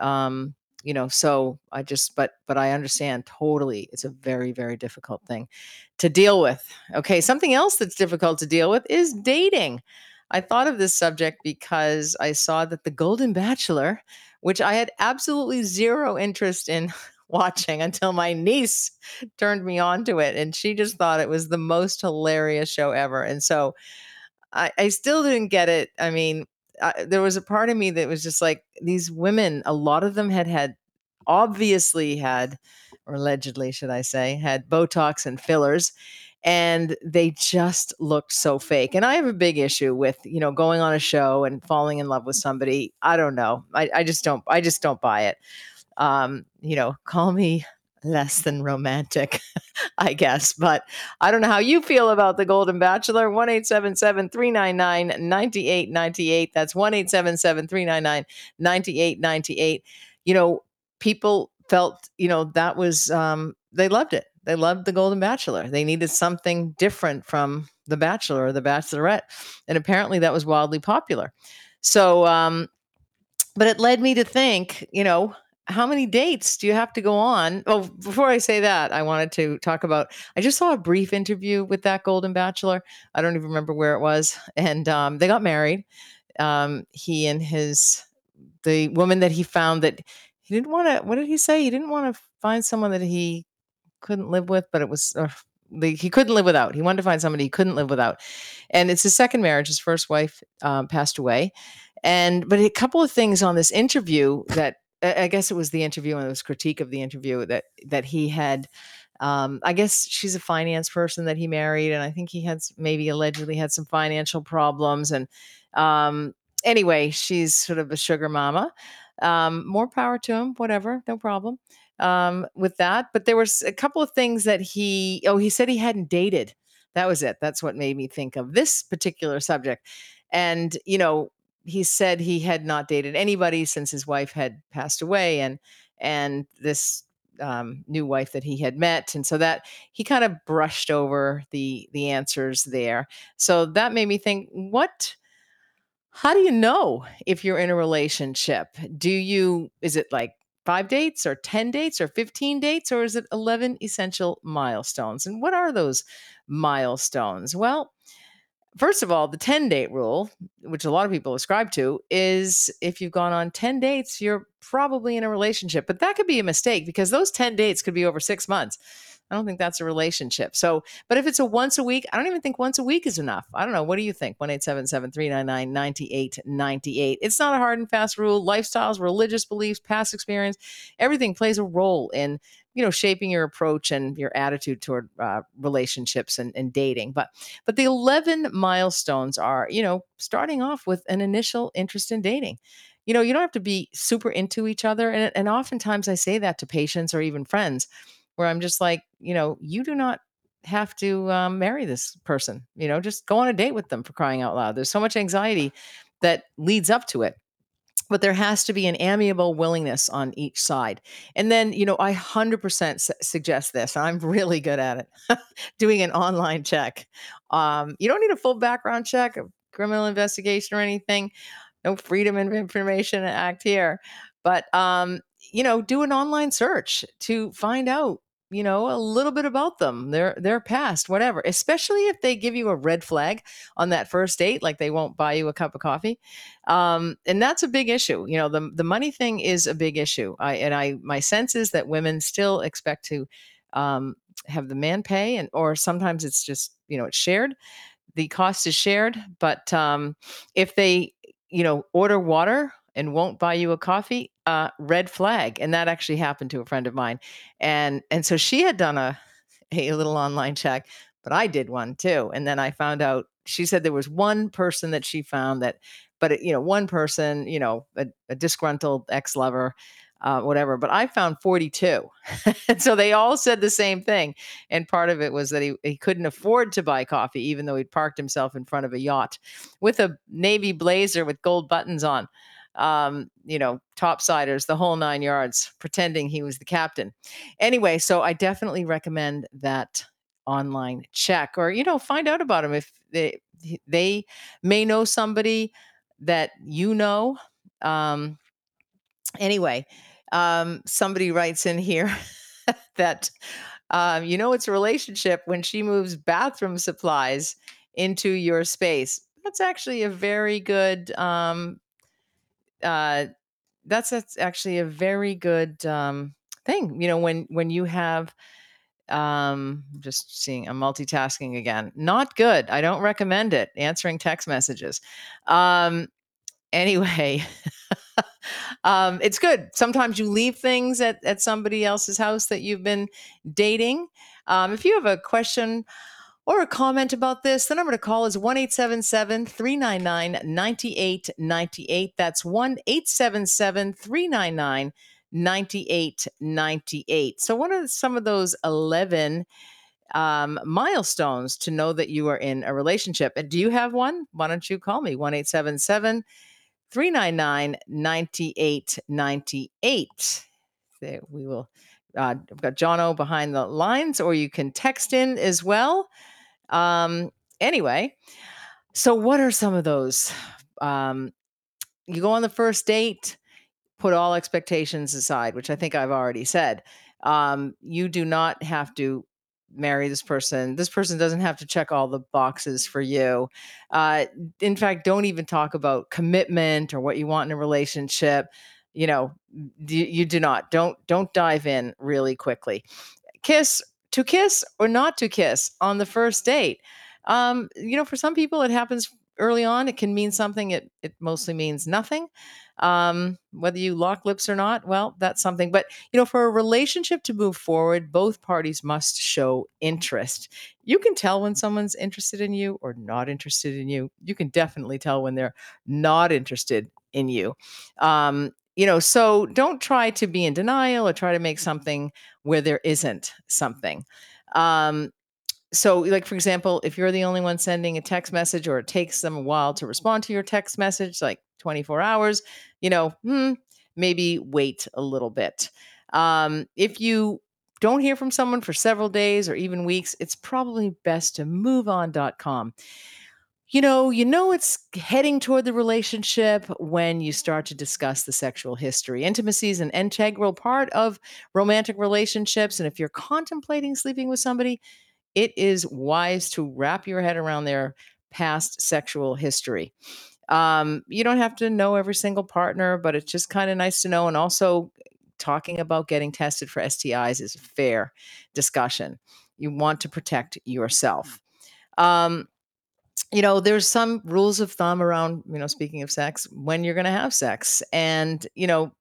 um, you know so i just but but i understand totally it's a very very difficult thing to deal with. Okay something else that's difficult to deal with is dating I thought of this subject because I saw that The Golden Bachelor, which I had absolutely zero interest in [LAUGHS] watching until my niece turned me on to it. And she just thought it was the most hilarious show ever. And so I, I still didn't get it. I mean, I, there was a part of me that was just like, these women, a lot of them had had obviously had, or allegedly, should I say, had Botox and fillers and they just looked so fake. And I have a big issue with, you know, going on a show and falling in love with somebody. I don't know. I, I just don't, I just don't buy it. Um, you know, call me less than romantic, [LAUGHS] I guess. But I don't know how you feel about the Golden Bachelor. 1 399 9898. That's 1 399 9898. You know, people felt, you know, that was, um, they loved it. They loved The Golden Bachelor. They needed something different from The Bachelor or The Bachelorette. And apparently that was wildly popular. So, um, but it led me to think, you know, how many dates do you have to go on? Oh, before I say that, I wanted to talk about. I just saw a brief interview with that Golden Bachelor. I don't even remember where it was, and um, they got married. Um, he and his the woman that he found that he didn't want to. What did he say? He didn't want to find someone that he couldn't live with, but it was uh, he couldn't live without. He wanted to find somebody he couldn't live without, and it's his second marriage. His first wife um, passed away, and but a couple of things on this interview that I guess it was the interview and it was critique of the interview that that he had. Um, I guess she's a finance person that he married, and I think he had maybe allegedly had some financial problems. And um, anyway, she's sort of a sugar mama. Um, more power to him, whatever, no problem um, with that. But there was a couple of things that he, oh, he said he hadn't dated. That was it. That's what made me think of this particular subject. And, you know, he said he had not dated anybody since his wife had passed away and, and this um, new wife that he had met and so that he kind of brushed over the the answers there so that made me think what how do you know if you're in a relationship do you is it like five dates or 10 dates or 15 dates, or is it 11 essential milestones? And what are those milestones? Well, first of all, the 10 date rule, which a lot of people ascribe to, is if you've gone on 10 dates, you're probably in a relationship. But that could be a mistake because those 10 dates could be over six months. I don't think that's a relationship. So, but if it's a once a week, I don't even think once a week is enough. I don't know. What do you think? 1 399 9898. It's not a hard and fast rule. Lifestyles, religious beliefs, past experience, everything plays a role in you know shaping your approach and your attitude toward uh, relationships and, and dating but but the 11 milestones are you know starting off with an initial interest in dating you know you don't have to be super into each other and, and oftentimes i say that to patients or even friends where I'm just like, you know, you do not have to um, marry this person. You know, just go on a date with them for crying out loud. There's so much anxiety that leads up to it. But there has to be an amiable willingness on each side. And then, you know, I 100% su- suggest this, I'm really good at it [LAUGHS] doing an online check. Um, you don't need a full background check, a criminal investigation, or anything. No Freedom of Information Act here. But, um, you know, do an online search to find out you know a little bit about them their their past whatever especially if they give you a red flag on that first date like they won't buy you a cup of coffee um, and that's a big issue you know the the money thing is a big issue i and i my sense is that women still expect to um, have the man pay and or sometimes it's just you know it's shared the cost is shared but um, if they you know order water and won't buy you a coffee, uh, red flag. And that actually happened to a friend of mine. And and so she had done a [LAUGHS] a little online check, but I did one too. And then I found out she said there was one person that she found that, but you know, one person, you know, a, a disgruntled ex lover. uh, whatever. But I found 42. [LAUGHS] and so they all said the same thing. And part of it was that he, he couldn't afford to buy coffee, even though he'd parked himself in front of a yacht with a navy blazer with gold buttons on. Um, you know, topsiders, the whole nine yards, pretending he was the captain. Anyway, so I definitely recommend that online check or, you know, find out about him if they, they may know somebody that you know. Um, anyway, um, somebody writes in here [LAUGHS] that um, you know it's a relationship when she moves bathroom supplies into your space. That's actually a very good. Um, uh, that's, that's actually a very good um, thing. You know, when when you have um just seeing i'm multitasking again not good i don't recommend it answering text messages um anyway [LAUGHS] um, it's good. Sometimes you leave things at, at somebody else's house that you've been dating. Um, if you have a question or a comment about this, the number to call is 1 399 9898. That's 1 399 9898. So, what are some of those 11 um, milestones to know that you are in a relationship? And do you have one? Why don't you call me? 1 399 9898. We will, uh, I've got Jono behind the lines, or you can text in as well. Um, anyway, so what are some of those? Um, you go on the first date, put all expectations aside, which I think I've already said. Um, you do not have to marry this person. This person doesn't have to check all the boxes for you. Uh, in fact, don't even talk about commitment or what you want in a relationship. You know, you, you do not. Don't don't dive in really quickly. Kiss to kiss or not to kiss on the first date. Um, you know, for some people, it happens early on. It can mean something. It it mostly means nothing. Um, whether you lock lips or not, well, that's something. But, you know, for a relationship to move forward, both parties must show interest. You can tell when someone's interested in you or not interested in you. You can definitely tell when they're not interested in you. Um, you know, so don't try to be in denial or try to make something where there isn't something. Um, so like for example if you're the only one sending a text message or it takes them a while to respond to your text message like 24 hours you know hmm, maybe wait a little bit um, if you don't hear from someone for several days or even weeks it's probably best to move on.com you know you know it's heading toward the relationship when you start to discuss the sexual history intimacy is an integral part of romantic relationships and if you're contemplating sleeping with somebody it is wise to wrap your head around their past sexual history. Um, you don't have to know every single partner, but it's just kind of nice to know. And also, talking about getting tested for STIs is a fair discussion. You want to protect yourself. Um, you know, there's some rules of thumb around, you know, speaking of sex, when you're going to have sex. And, you know,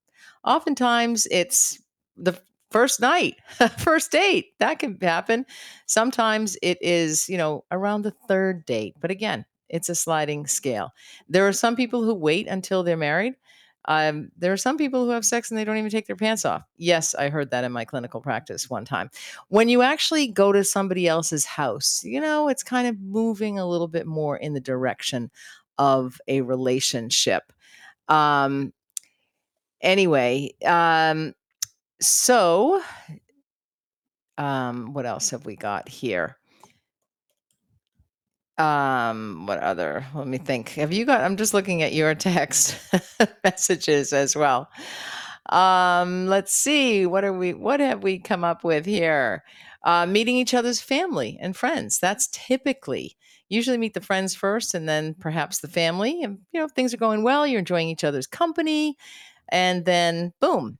oftentimes it's the first night, [LAUGHS] first date. That can happen. Sometimes it is, you know, around the third date. But again, it's a sliding scale. There are some people who wait until they're married. Um, there are some people who have sex and they don't even take their pants off. Yes, I heard that in my clinical practice one time. When you actually go to somebody else's house, you know, it's kind of moving a little bit more in the direction of a relationship. Um, anyway, um, so um what else have we got here um what other? Let me think. Have you got i'm just looking at your [LAUGHS] text [LAUGHS] messages as well. Um let's see. What are we what have we come up with here? Uh meeting each other's family and friends. That's typically usually meet the friends first and then perhaps the family. And you know if things are going well you're enjoying each other's company and then boom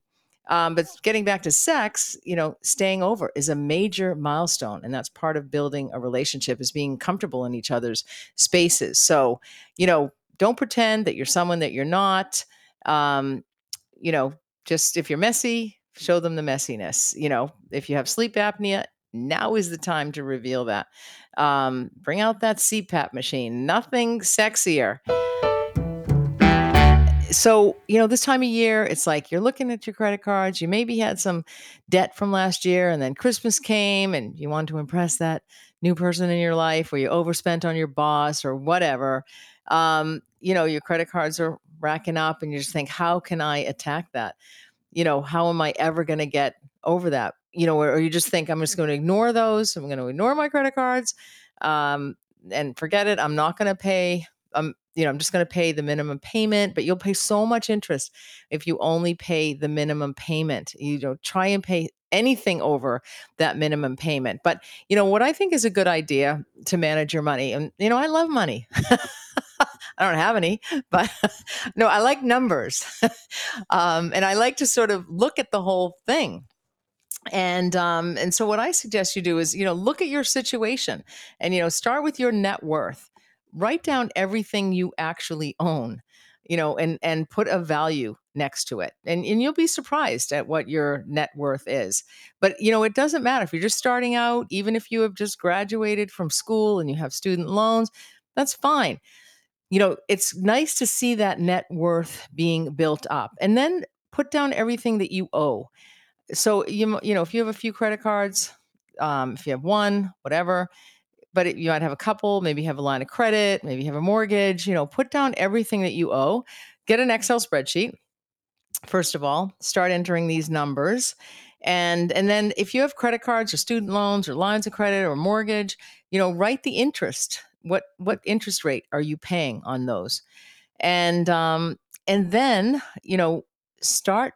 um, but getting back to sex, you know, staying over is a major milestone, and that's part of building a relationship is being comfortable in each other's spaces. So, you know, don't pretend that you're someone that you're not. Um, you know, just if you're messy, show them the messiness. You know, if you have sleep apnea, now is the time to reveal that. Um, bring out that CPAP machine. Nothing sexier so, you know, this time of year, it's like you're looking at your credit cards. You maybe had some debt from last year, and then Christmas came and you want to impress that new person in your life, or you overspent on your boss or whatever. Um, you know, your credit cards are racking up, and you just think, how can I attack that? You know, how am I ever going to get over that? You know, or, you just think, I'm just going to ignore those. I'm going to ignore my credit cards um, and forget it. I'm not going to pay. You know, I'm just going to pay the minimum payment, but you'll pay so much interest if you only pay the minimum payment. You know, try and pay anything over that minimum payment. But, you know, what I think is a good idea to manage your money, and, you know, I love money. [LAUGHS] I don't have any, [LAUGHS] but no, I like numbers. [LAUGHS] um, and I like to sort of look at the whole thing and um, and so what i suggest you do is you know look at your situation and you know start with your net worth write down everything you actually own you know and and put a value next to it and and you'll be surprised at what your net worth is but you know it doesn't matter if you're just starting out even if you have just graduated from school and you have student loans that's fine you know it's nice to see that net worth being built up and then put down everything that you owe so you you know if you have a few credit cards um, if you have one whatever but it, you might have a couple, maybe have a line of credit, maybe have a mortgage, you know, put down everything that you owe, get an Excel spreadsheet. First of all, start entering these numbers. And and then if you have credit cards or student loans or lines of credit or mortgage, you know, write the interest. What what interest rate are you paying on those? And um and then, you know, start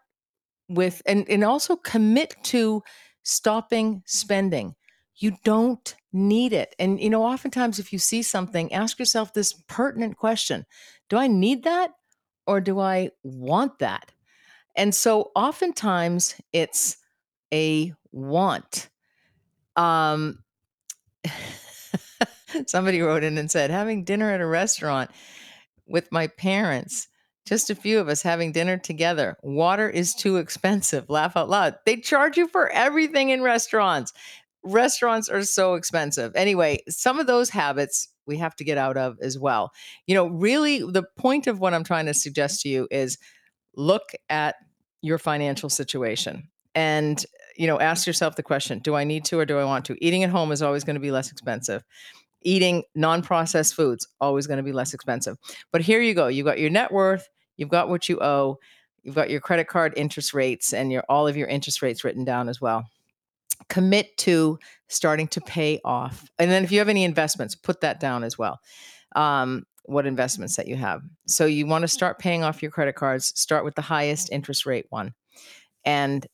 with and and also commit to stopping spending you don't need it. And, you know, oftentimes if you see something, ask yourself this pertinent question Do I need that or do I want that? And so oftentimes it's a want. Um, [LAUGHS] somebody wrote in and said, having dinner at a restaurant with my parents, just a few of us having dinner together. Water is too expensive. Laugh out loud. They charge you for everything in restaurants restaurants are so expensive. Anyway, some of those habits we have to get out of as well. You know, really, the point of what I'm trying to mm-hmm. suggest to you is look at your financial situation and you know ask yourself the question do i need to or do i want to? Eating at home is always going to be less expensive. Eating non-processed foods always going to be less expensive. But here you go you've got your net worth you've got what you owe you've got your credit card interest rates and your all of your interest rates written down as well commit to starting to pay off. And then if you have any investments, put that down as well. Um, what investments that you have. So you want to start paying off your credit cards, start with the highest interest rate one. And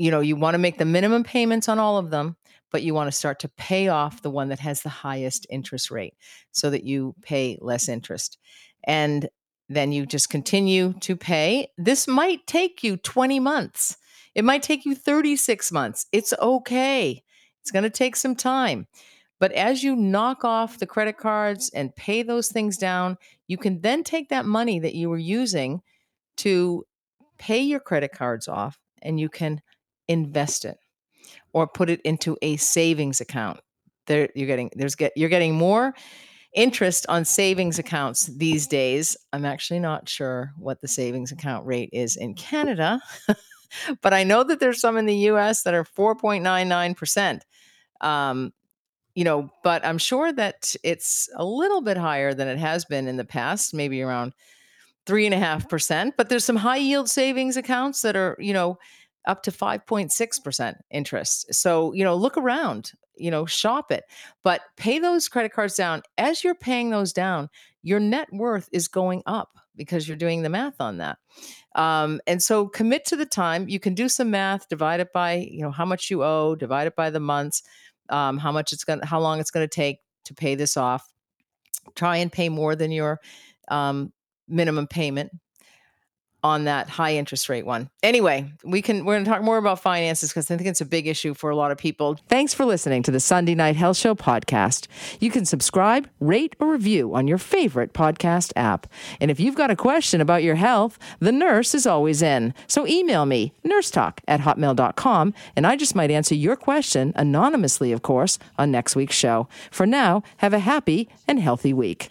you know, you want to make the minimum payments on all of them, but you want to start to pay off the one that has the highest interest rate so that you pay less interest. And then you just continue to pay. This might take you 20 months. It might take you 36 months. It's okay. It's going to take some time. But as you knock off the credit cards and pay those things down, you can then take that money that you were using to pay your credit cards off and you can invest it or put it into a savings account. There you're getting there's get you're getting more interest on savings accounts these days. I'm actually not sure what the savings account rate is in Canada. [LAUGHS] but I know that there's some in the US that are 4.99%. Um, you know, but I'm sure that it's a little bit higher than it has been in the past, maybe around three and a half percent. But there's some high yield savings accounts that are, you know, up to 5.6% interest. So, you know, look around, you know, shop it, but pay those credit cards down. As you're paying those down, your net worth is going up because you're doing the math on that. Um, and so commit to the time. You can do some math, divide it by, you know, how much you owe, divide it by the months, um, how much it's going how long it's going to take to pay this off. Try and pay more than your um, minimum payment on that high interest rate one. Anyway, we can we're going to talk more about finances because I think it's a big issue for a lot of people. Thanks for listening to the Sunday Night Health Show podcast. You can subscribe, rate, or review on your favorite podcast app. And if you've got a question about your health, the nurse is always in. So email me, nursetalk at hotmail.com, and I just might answer your question anonymously, of course, on next week's show. For now, have a happy and healthy week.